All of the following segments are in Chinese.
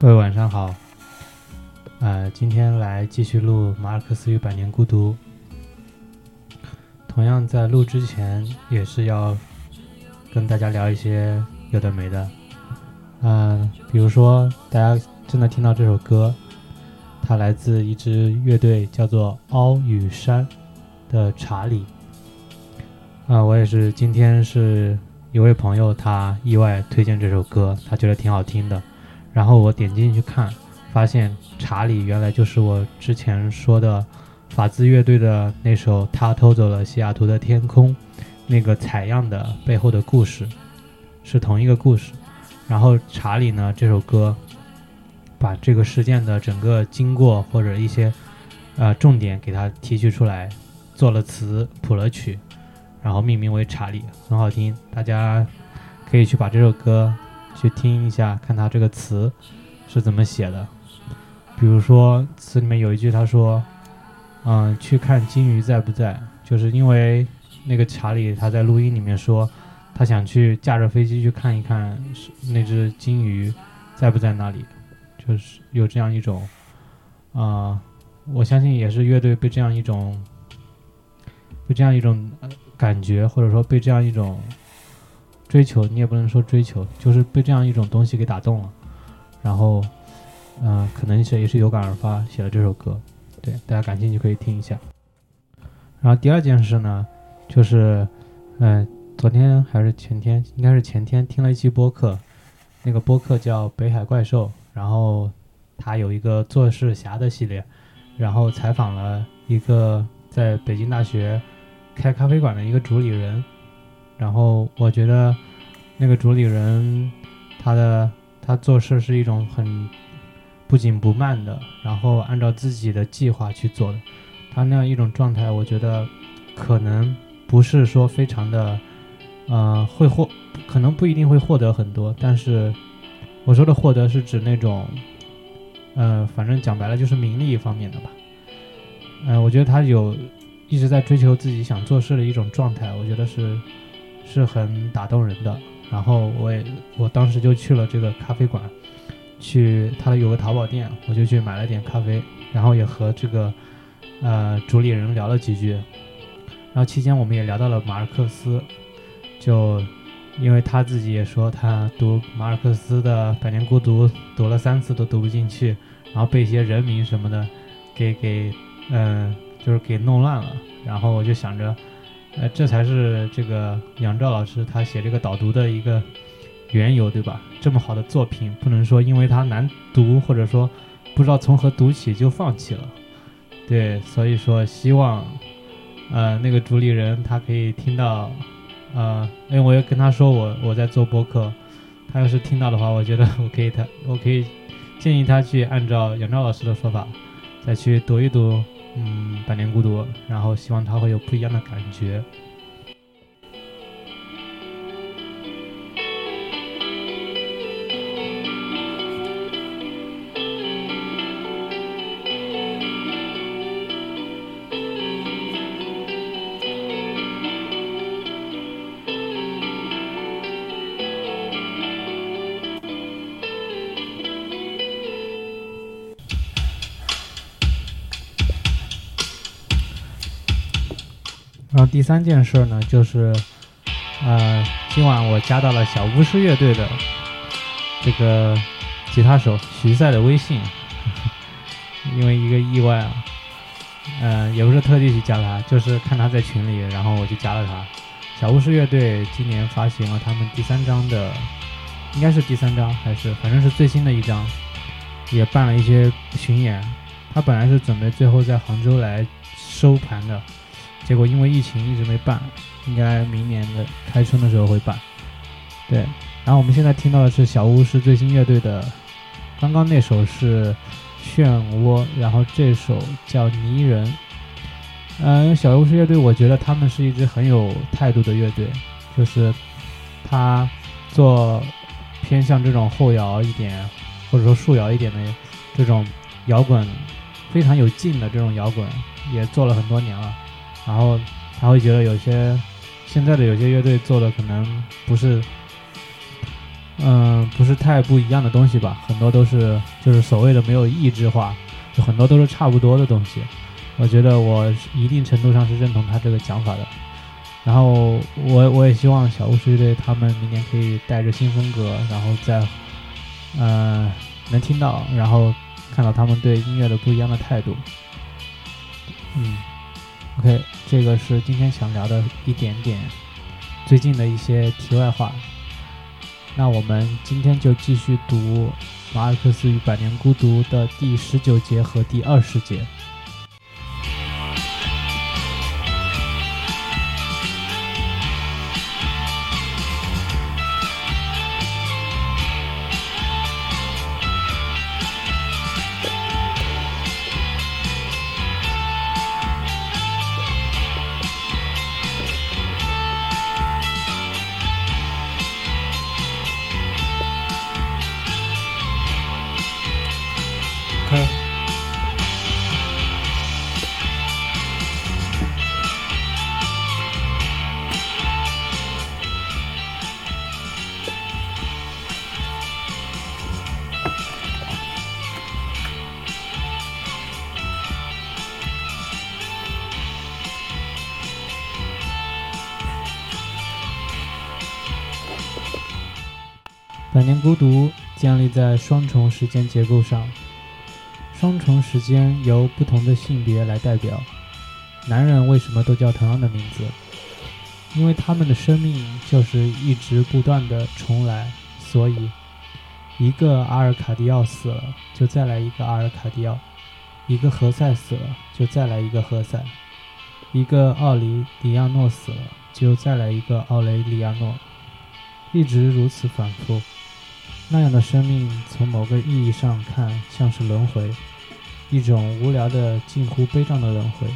各位晚上好，呃，今天来继续录《马尔克斯与百年孤独》。同样在录之前，也是要跟大家聊一些有的没的，嗯、比如说大家正在听到这首歌，它来自一支乐队叫做凹与山的查理。啊、我也是今天是一位朋友，他意外推荐这首歌，他觉得挺好听的。然后我点进去看，发现查理原来就是我之前说的法兹乐队的那首《他偷走了西雅图的天空》那个采样的背后的故事，是同一个故事。然后查理呢这首歌，把这个事件的整个经过或者一些呃重点给它提取出来，做了词谱了曲，然后命名为《查理》，很好听，大家可以去把这首歌去听一下，看他这个词是怎么写的。比如说词里面有一句，他说：“嗯，去看金鱼在不在？”就是因为那个查理他在录音里面说，他想去驾着飞机去看一看是那只金鱼在不在那里，就是有这样一种，啊、我相信也是乐队被这样一种，被这样一种感觉，或者说被这样一种追求，你也不能说追求，就是被这样一种东西给打动了，然后，嗯、可能是也是有感而发写了这首歌，对，大家感兴趣可以听一下。然后第二件事呢，就是，嗯、昨天还是前天，应该是前天听了一期播客，那个播客叫《北海怪兽》，然后它有一个做事侠的系列，然后采访了一个在北京大学开咖啡馆的一个主理人，然后我觉得那个主理人他的他做事是一种很不紧不慢的，然后按照自己的计划去做的。他那样一种状态，我觉得可能不是说非常的，呃，会获，可能不一定会获得很多，但是我说的获得是指那种，呃，反正讲白了就是名利方面的吧。嗯、我觉得他有一直在追求自己想做事的一种状态，我觉得是是很打动人的。然后我也我当时就去了这个咖啡馆，去他有个淘宝店，我就去买了点咖啡，然后也和这个呃主理人聊了几句。然后期间我们也聊到了马尔克斯，就因为他自己也说他读马尔克斯的《百年孤独》读了三次都读不进去，然后被一些人名什么的给给嗯、就是给弄乱了。然后我就想着，呃，这才是这个杨照老师他写这个导读的一个缘由，对吧？这么好的作品，不能说因为它难读，或者说不知道从何读起就放弃了。对，所以说希望，呃，那个主理人他可以听到，呃，因为我也跟他说我我在做播客，他要是听到的话，我觉得我可以他我可以建议他去按照杨照老师的说法，再去读一读，嗯，《百年孤独》，然后希望他会有不一样的感觉。第三件事呢，就是呃，今晚我加到了小巫师乐队的这个吉他手徐赛的微信，因为一个意外啊，嗯、也不是特地去加他，就是看他在群里，然后我就加了他。小巫师乐队今年发行了他们第三张的，应该是第三张还是反正是最新的一张，也办了一些巡演。他本来是准备最后在杭州来收盘的，结果因为疫情一直没办，应该明年的开春的时候会办。对，然后我们现在听到的是小巫师最新乐队的，刚刚那首是漩涡，然后这首叫泥人。嗯，小巫师乐队，我觉得他们是一支很有态度的乐队，就是他做偏向这种后摇一点，或者说树摇一点的这种摇滚，非常有劲的这种摇滚，也做了很多年了。然后他会觉得有些现在的有些乐队做的可能不是，嗯，不是太不一样的东西吧，很多都是就是所谓的没有异质化，就很多都是差不多的东西。我觉得我一定程度上是认同他这个讲法的。然后我我也希望小巫师乐队他们明年可以带着新风格，然后再呃能听到，然后看到他们对音乐的不一样的态度。嗯，OK，这个是今天想聊的一点点最近的一些题外话。那我们今天就继续读马尔克斯与百年孤独的第十九节和第二十节。孤独建立在双重时间结构上。双重时间由不同的性别来代表。男人为什么都叫同样的名字？因为他们的生命就是一直不断的重来，所以一个阿尔卡迪奥死了，就再来一个阿尔卡迪奥；一个何塞死了，就再来一个何塞；一个奥雷里亚诺死了，就再来一个奥雷里亚诺，一直如此反复。那样的生命，从某个意义上看，像是轮回，一种无聊的、近乎悲壮的轮回。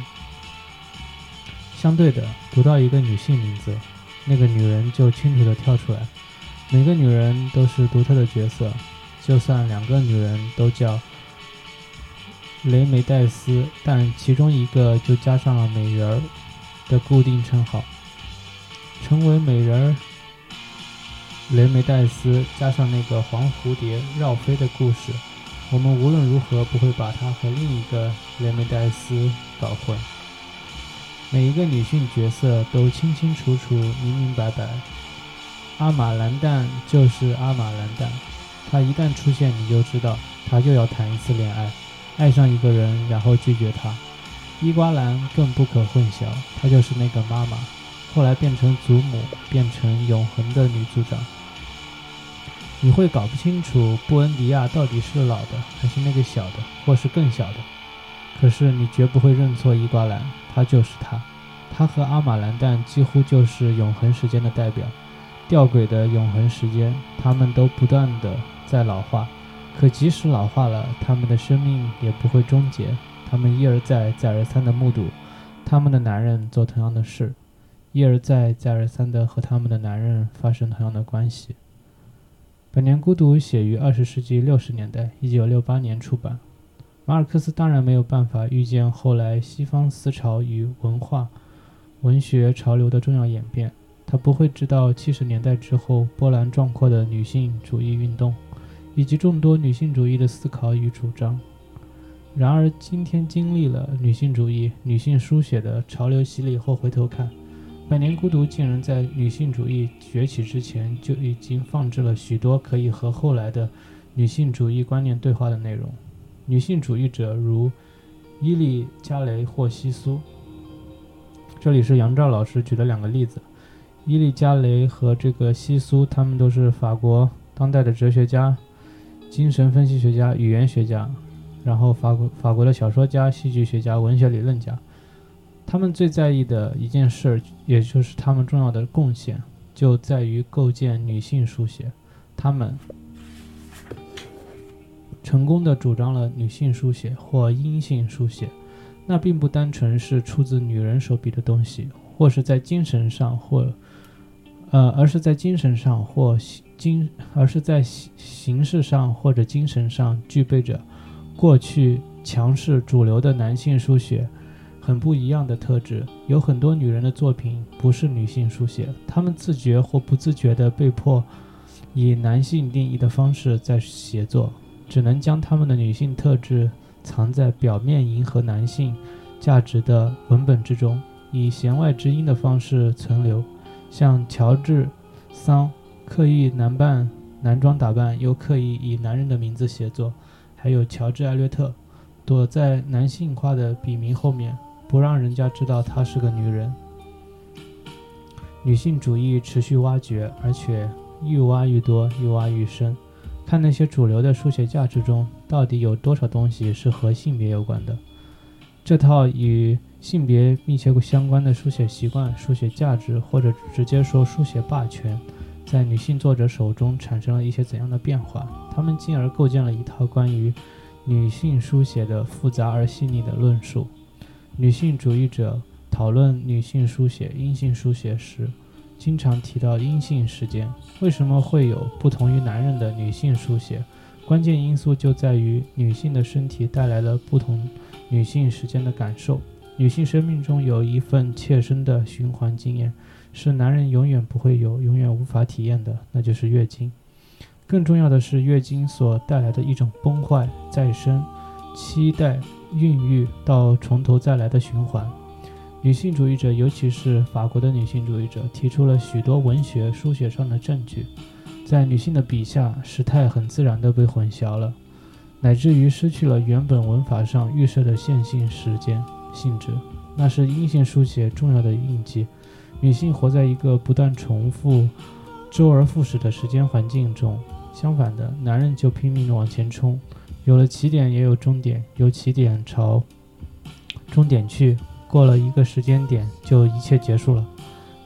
相对的，读到一个女性名字，那个女人就清楚地跳出来。每个女人都是独特的角色，就算两个女人都叫雷梅黛丝，但其中一个就加上了美人儿的固定称号，成为美人儿。雷梅黛丝加上那个黄蝴蝶绕飞的故事，我们无论如何不会把它和另一个雷梅黛丝搞混。每一个女性角色都清清楚楚、明明白白。阿玛兰旦就是阿玛兰旦，她一旦出现，你就知道她又要谈一次恋爱，爱上一个人，然后拒绝他。伊瓜兰更不可混淆，她就是那个妈妈。后来变成祖母，变成永恒的女组长。你会搞不清楚布恩迪亚到底是老的还是那个小的，或是更小的。可是你绝不会认错伊瓜兰，她就是她。她和阿玛兰旦几乎就是永恒时间的代表，吊诡的永恒时间。他们都不断的在老化，可即使老化了，他们的生命也不会终结。他们一而再、再而三的目睹他们的男人做同样的事。一而再、再而三地和他们的男人发生同样的关系。《百年孤独》写于二十世纪六十年代，一九六八年出版。马尔克斯当然没有办法预见后来西方思潮与文化、文学潮流的重要演变，他不会知道七十年代之后波澜壮阔的女性主义运动，以及众多女性主义的思考与主张。然而，今天经历了女性主义、女性书写的潮流洗礼后，回头看，《百年孤独》竟然在女性主义崛起之前就已经放置了许多可以和后来的女性主义观念对话的内容。女性主义者如伊利加雷或西苏，这里是杨照老师举的两个例子。伊利加雷和这个西苏，他们都是法国当代的哲学家、精神分析学家、语言学家。然后，法国法国的小说家、戏剧学家、文学理论家，他们最在意的一件事，也就是他们重要的贡献，就在于构建女性书写。他们成功的主张了女性书写或阴性书写，那并不单纯是出自女人手笔的东西，或是在精神上或，呃，而是在精神上或精，而是在形形式上或者精神上具备着。过去强势主流的男性书写，很不一样的特质。有很多女人的作品不是女性书写，她们自觉或不自觉地被迫以男性定义的方式在写作，只能将她们的女性特质藏在表面迎合男性价值的文本之中，以弦外之音的方式存留。像乔治·桑，刻意男扮男装打扮，又刻意以男人的名字写作。还有乔治·艾略特，躲在男性化的笔名后面，不让人家知道她是个女人。女性主义持续挖掘，而且愈挖愈多，愈挖愈深。看那些主流的书写价值中，到底有多少东西是和性别有关的？这套与性别密切相关的书写习惯、书写价值，或者直接说书写霸权。在女性作者手中产生了一些怎样的变化？他们进而构建了一套关于女性书写的复杂而细腻的论述。女性主义者讨论女性书写、阴性书写时，经常提到阴性时间。为什么会有不同于男人的女性书写？关键因素就在于女性的身体带来了不同女性时间的感受。女性生命中有一份切身的循环经验。是男人永远不会有、永远无法体验的，那就是月经。更重要的是，月经所带来的一种崩坏、再生、期待、孕育到从头再来的循环。女性主义者，尤其是法国的女性主义者，提出了许多文学书写上的证据。在女性的笔下，时态很自然地被混淆了，乃至于失去了原本文法上预设的线性时间性质，那是阴性书写重要的印记。女性活在一个不断重复、周而复始的时间环境中。相反的，男人就拼命地往前冲，有了起点也有终点，由起点朝终点去。过了一个时间点，就一切结束了。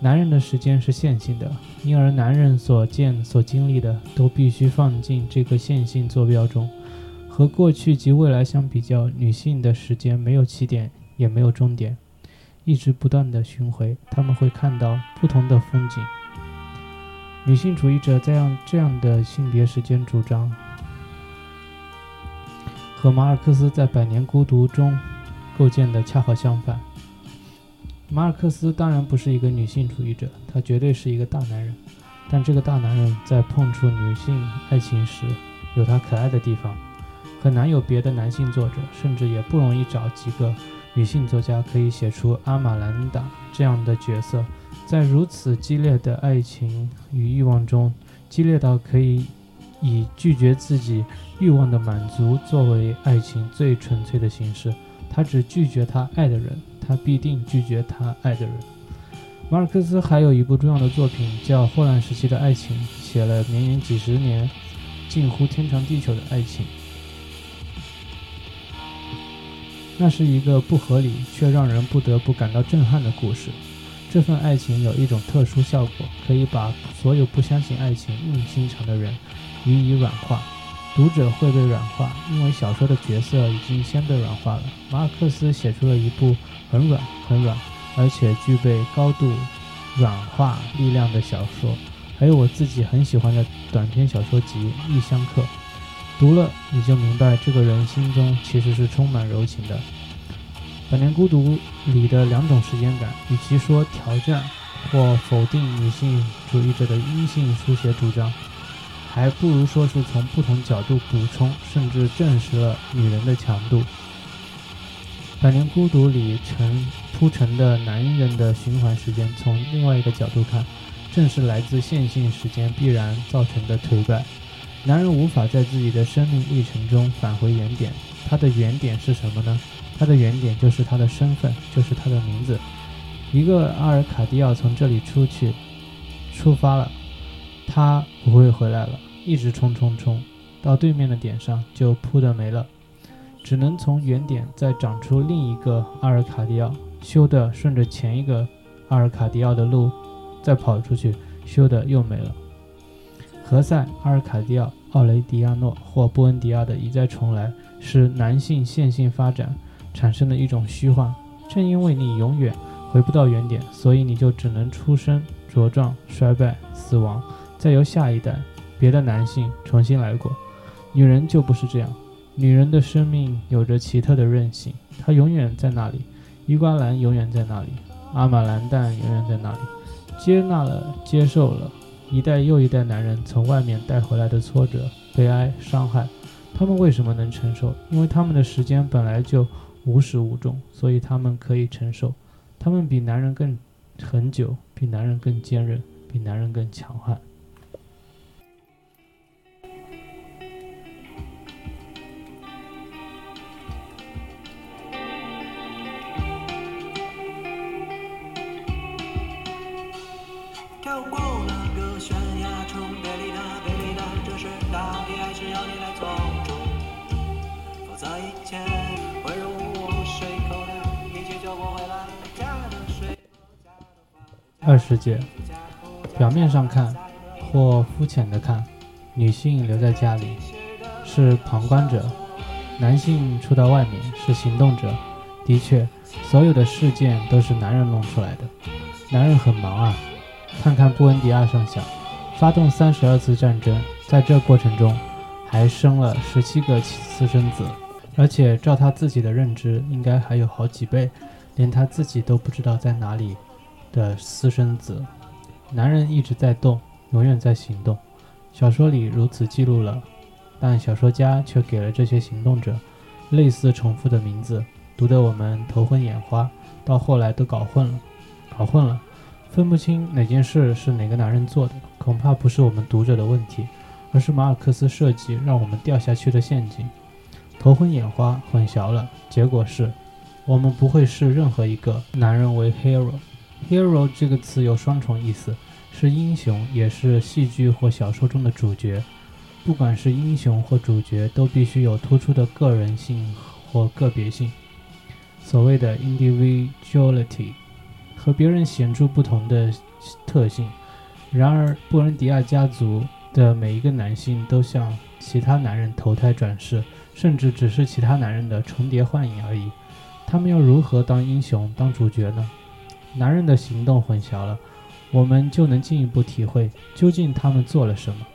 男人的时间是线性的，因而男人所见所经历的都必须放进这个线性坐标中。和过去及未来相比较，女性的时间没有起点，也没有终点。一直不断的巡回，他们会看到不同的风景。女性主义者这样这样的性别时间主张，和马尔克斯在《百年孤独》中构建的恰好相反。马尔克斯当然不是一个女性主义者，他绝对是一个大男人。但这个大男人在碰触女性爱情时，有他可爱的地方。很难有别的男性作者，甚至也不容易找几个。女性作家可以写出阿玛兰达这样的角色，在如此激烈的爱情与欲望中，激烈到可以以拒绝自己欲望的满足作为爱情最纯粹的形式。他只拒绝他爱的人，他必定拒绝他爱的人。马尔克斯还有一部重要的作品叫《霍乱时期的爱情》，写了绵延几十年、近乎天长地久的爱情。那是一个不合理却让人不得不感到震撼的故事。这份爱情有一种特殊效果，可以把所有不相信爱情、硬心肠的人予以软化。读者会被软化，因为小说的角色已经先被软化了。马尔克斯写出了一部很软、很软，而且具备高度软化力量的小说。还有我自己很喜欢的短篇小说集《异乡客》。读了你就明白，这个人心中其实是充满柔情的。《百年孤独》里的两种时间感，与其说挑战或否定女性主义者的阴性书写主张，还不如说是从不同角度补充甚至证实了女人的强度。百年孤独里成铺陈的男人的循环时间，从另外一个角度看，正是来自线性时间必然造成的颓败。男人无法在自己的生命历程中返回原点，他的原点是什么呢？他的原点就是他的身份，就是他的名字。一个阿尔卡迪奥从这里出去，出发了，他不会回来了，一直冲冲冲，到对面的点上就扑的没了，只能从原点再长出另一个阿尔卡迪奥，修的顺着前一个阿尔卡迪奥的路再跑出去，修的又没了。何塞、阿尔卡迪奥、奥雷迪亚诺或布恩迪亚的一再重来，是男性线性发展产生的一种虚幻。正因为你永远回不到原点，所以你就只能出生、茁壮、衰败、死亡，再由下一代别的男性重新来过。女人就不是这样，女人的生命有着奇特的韧性，她永远在那里，伊瓜兰永远在那里，阿玛兰旦永远在那里，接纳了，接受了。一代又一代男人从外面带回来的挫折、悲哀、伤害，他们为什么能承受？因为他们的时间本来就无始无终，所以他们可以承受。他们比男人更很久，比男人更坚韧，比男人更强悍。跳过那个悬崖，冲别离他，别离他，这是大地还是要你来做主？否则一切会如水口的，一切就不会来。家的水，二世界，表面上看，或肤浅的看，女性留在家里是旁观者，男性出到外面是行动者。的确，所有的事件都是男人弄出来的。男人很忙啊，看看布恩迪亚上校，发动三十二次战争，在这过程中还生了十七个私生子，而且照他自己的认知，应该还有好几倍，连他自己都不知道在哪里的私生子。男人一直在动，永远在行动。小说里如此记录了，但小说家却给了这些行动者类似重复的名字，读得我们头昏眼花，到后来都搞混了，搞混了。分不清哪件事是哪个男人做的，恐怕不是我们读者的问题，而是马尔克斯设计让我们掉下去的陷阱。头昏眼花，混淆了，结果是，我们不会视任何一个男人为 hero。hero 这个词有双重意思，是英雄，也是戏剧或小说中的主角。不管是英雄或主角，都必须有突出的个人性或个别性，所谓的 individuality。和别人显著不同的特性。然而，布恩迪亚家族的每一个男性都像其他男人投胎转世，甚至只是其他男人的重叠幻影而已。他们要如何当英雄、当主角呢？男人的行动混淆了，我们就能进一步体会究竟他们做了什么。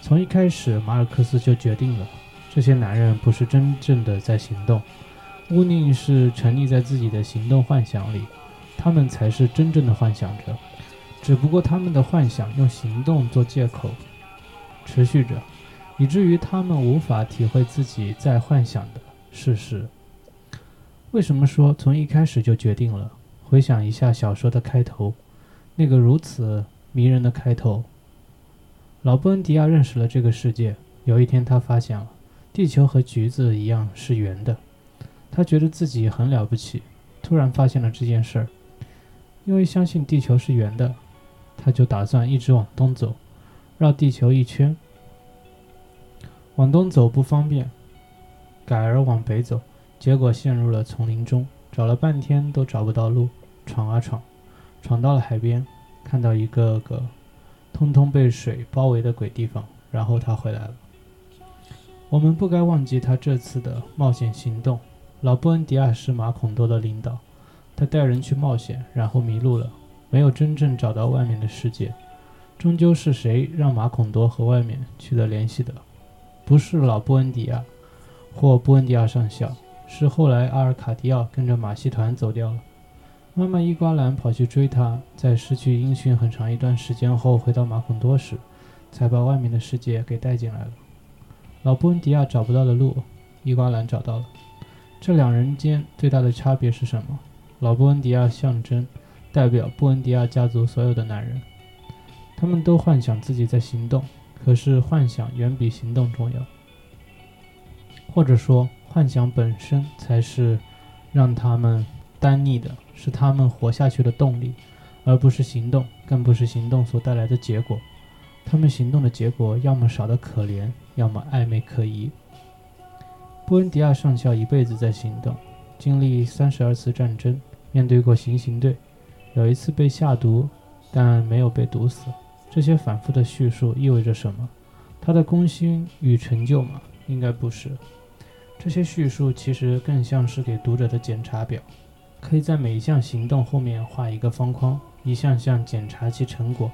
从一开始，马尔克斯就决定了，这些男人不是真正的在行动，乌宁是沉溺在自己的行动幻想里。他们才是真正的幻想者，只不过他们的幻想用行动做借口，持续着，以至于他们无法体会自己在幻想的事实。为什么说从一开始就决定了？回想一下小说的开头，那个如此迷人的开头。老布恩迪亚认识了这个世界。有一天，他发现了地球和橘子一样是圆的，他觉得自己很了不起。突然发现了这件事儿。因为相信地球是圆的，他就打算一直往东走，绕地球一圈。往东走不方便，改而往北走，结果陷入了丛林中，找了半天都找不到路，闯啊闯，闯到了海边，看到一个个通通被水包围的鬼地方，然后他回来了。我们不该忘记他这次的冒险行动。老布恩迪亚是马孔多的领导。他带人去冒险，然后迷路了，没有真正找到外面的世界。终究是谁让马孔多和外面取得联系的？不是老布恩迪亚或布恩迪亚上校，是后来阿尔卡迪奥跟着马戏团走掉了。妈妈伊瓜兰跑去追他，在失去音讯很长一段时间后，回到马孔多时，才把外面的世界给带进来了。老布恩迪亚找不到的路，伊瓜兰找到了。这两人间最大的差别是什么？老布恩迪亚象征代表布恩迪亚家族所有的男人，他们都幻想自己在行动，可是幻想远比行动重要，或者说幻想本身才是让他们单逆的，是他们活下去的动力，而不是行动，更不是行动所带来的结果。他们行动的结果要么少得可怜，要么暧昧可疑。布恩迪亚上校一辈子在行动，经历三十二次战争，面对过行刑队，有一次被下毒，但没有被毒死。这些反复的叙述意味着什么？他的功勋与成就吗？应该不是。这些叙述其实更像是给读者的检查表，可以在每一项行动后面画一个方框，一项项检查其成果。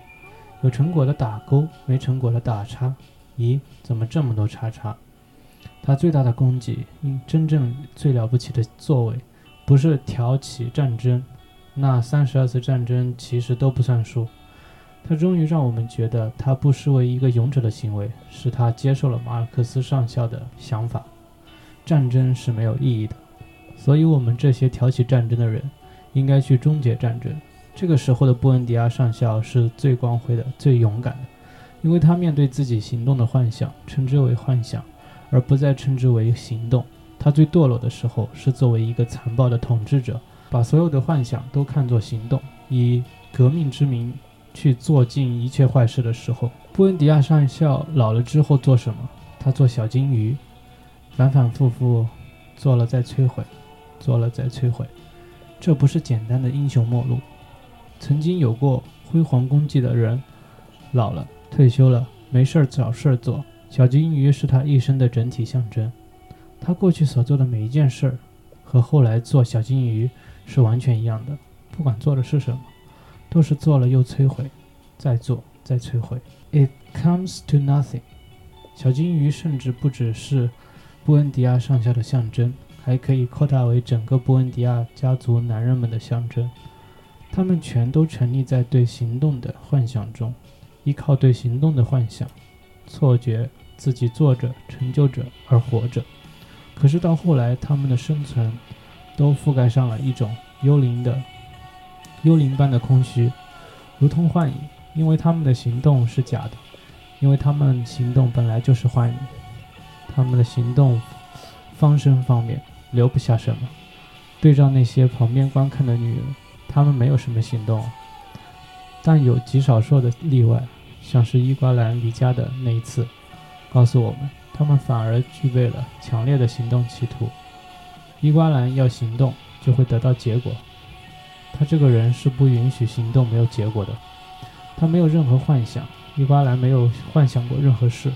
有成果的打勾，没成果的打叉。咦，怎么这么多叉叉？他最大的功绩，因真正最了不起的作为，不是挑起战争，那三十二次战争其实都不算数。他终于让我们觉得，他不失为一个勇者的行为，是他接受了马尔克斯上校的想法：战争是没有意义的。所以，我们这些挑起战争的人，应该去终结战争。这个时候的布恩迪亚上校是最光辉的、最勇敢的，因为他面对自己行动的幻想，称之为幻想。而不再称之为行动。他最堕落的时候是作为一个残暴的统治者，把所有的幻想都看作行动，以革命之名去做尽一切坏事的时候。布恩迪亚上校老了之后做什么？他做小金鱼，反反复复做了再摧毁，做了再摧毁。这不是简单的英雄末路。曾经有过辉煌功绩的人，老了退休了，没事儿找事儿做。小金鱼是他一生的整体象征，他过去所做的每一件事儿，和后来做小金鱼是完全一样的。不管做的是什么，都是做了又摧毁，再做再摧毁。It comes to nothing。小金鱼甚至不只是布恩迪亚上校的象征，还可以扩大为整个布恩迪亚家族男人们的象征。他们全都沉溺在对行动的幻想中，依靠对行动的幻想。错觉自己做着、成就着而活着，可是到后来，他们的生存都覆盖上了一种幽灵的、幽灵般的空虚，如同幻影。因为他们的行动是假的，因为他们行动本来就是幻影。他们的行动方生方面留不下什么。对照那些旁边观看的女人，她们没有什么行动，但有极少数的例外。像是伊瓜兰离家的那一次，告诉我们，他们反而具备了强烈的行动企图。伊瓜兰要行动，就会得到结果。他这个人是不允许行动没有结果的。他没有任何幻想，伊瓜兰没有幻想过任何事。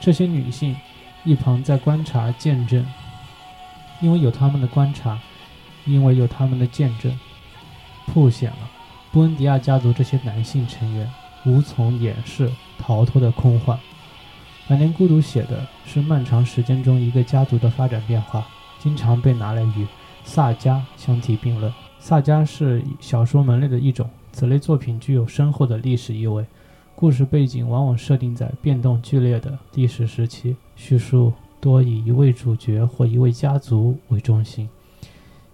这些女性一旁在观察见证，因为有他们的观察，因为有他们的见证，凸显了布恩迪亚家族这些男性成员。无从掩饰逃脱的空幻。《百年孤独》写的是漫长时间中一个家族的发展变化，经常被拿来与萨迦相提并论。萨迦是小说门类的一种，此类作品具有深厚的历史意味，故事背景往往设定在变动剧烈的历史时期，叙述多以一位主角或一位家族为中心，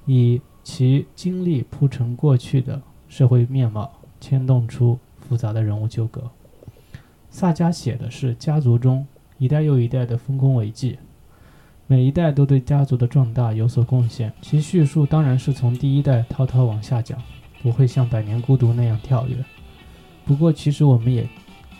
以其经历铺陈过去的社会面貌，牵动出。复杂的人物纠葛。萨迦写的是家族中一代又一代的丰功伟绩，每一代都对家族的壮大有所贡献。其叙述当然是从第一代滔滔往下讲，不会像《百年孤独》那样跳跃。不过，其实我们也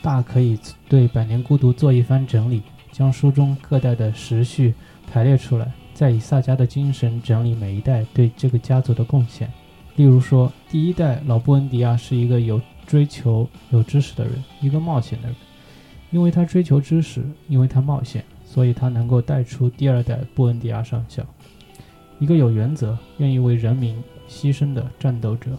大可以对《百年孤独》做一番整理，将书中各代的时序排列出来，再以萨迦的精神整理每一代对这个家族的贡献。例如说，第一代老布恩迪亚是一个有。追求有知识的人，一个冒险的人，因为他追求知识，因为他冒险，所以他能够带出第二代布恩迪亚上校，一个有原则、愿意为人民牺牲的战斗者。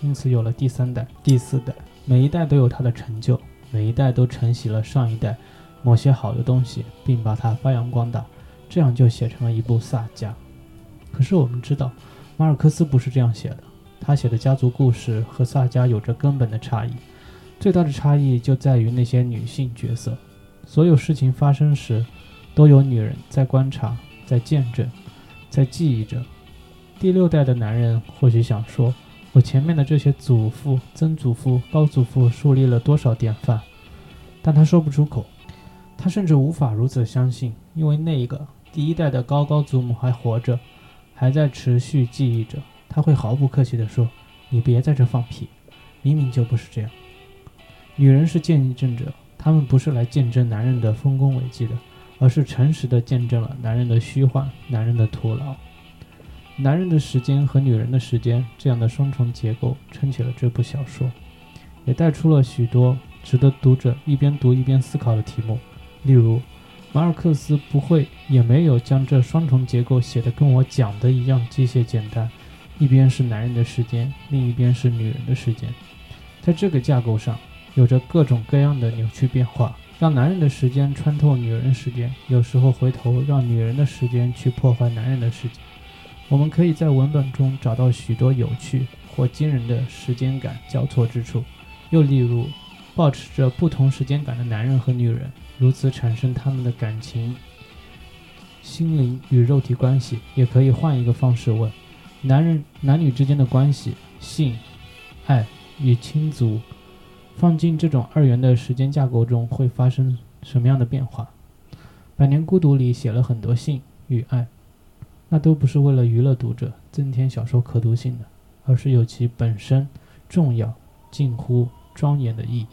因此有了第三代、第四代，每一代都有他的成就，每一代都承袭了上一代某些好的东西，并把它发扬光大，这样就写成了一部萨迦。可是我们知道，马尔克斯不是这样写的。他写的家族故事和萨迦有着根本的差异，最大的差异就在于那些女性角色。所有事情发生时，都有女人在观察、在见证，在记忆着。第六代的男人或许想说：“我前面的这些祖父、曾祖父、高祖父树立了多少典范？”但他说不出口，他甚至无法如此相信，因为那一个第一代的高高祖母还活着，还在持续记忆着。他会毫不客气地说：“你别在这放屁，明明就不是这样。”女人是见证者，她们不是来见证男人的丰功伟绩的，而是诚实地见证了男人的虚幻、男人的徒劳。男人的时间和女人的时间这样的双重结构撑起了这部小说，也带出了许多值得读者一边读一边思考的题目。例如，马尔克斯不会也没有将这双重结构写得跟我讲的一样机械简单，一边是男人的时间，另一边是女人的时间，在这个架构上有着各种各样的扭曲变化，让男人的时间穿透女人时间，有时候回头让女人的时间去破坏男人的时间。我们可以在文本中找到许多有趣或惊人的时间感交错之处，又例如，保持着不同时间感的男人和女人，如此产生他们的感情、心灵与肉体关系。也可以换一个方式问：男人男女之间的关系、性、爱与亲族，放进这种二元的时间架构中会发生什么样的变化？《百年孤独》里写了很多性与爱。那都不是为了娱乐读者、增添小说可读性的，而是有其本身重要、近乎庄严的意义。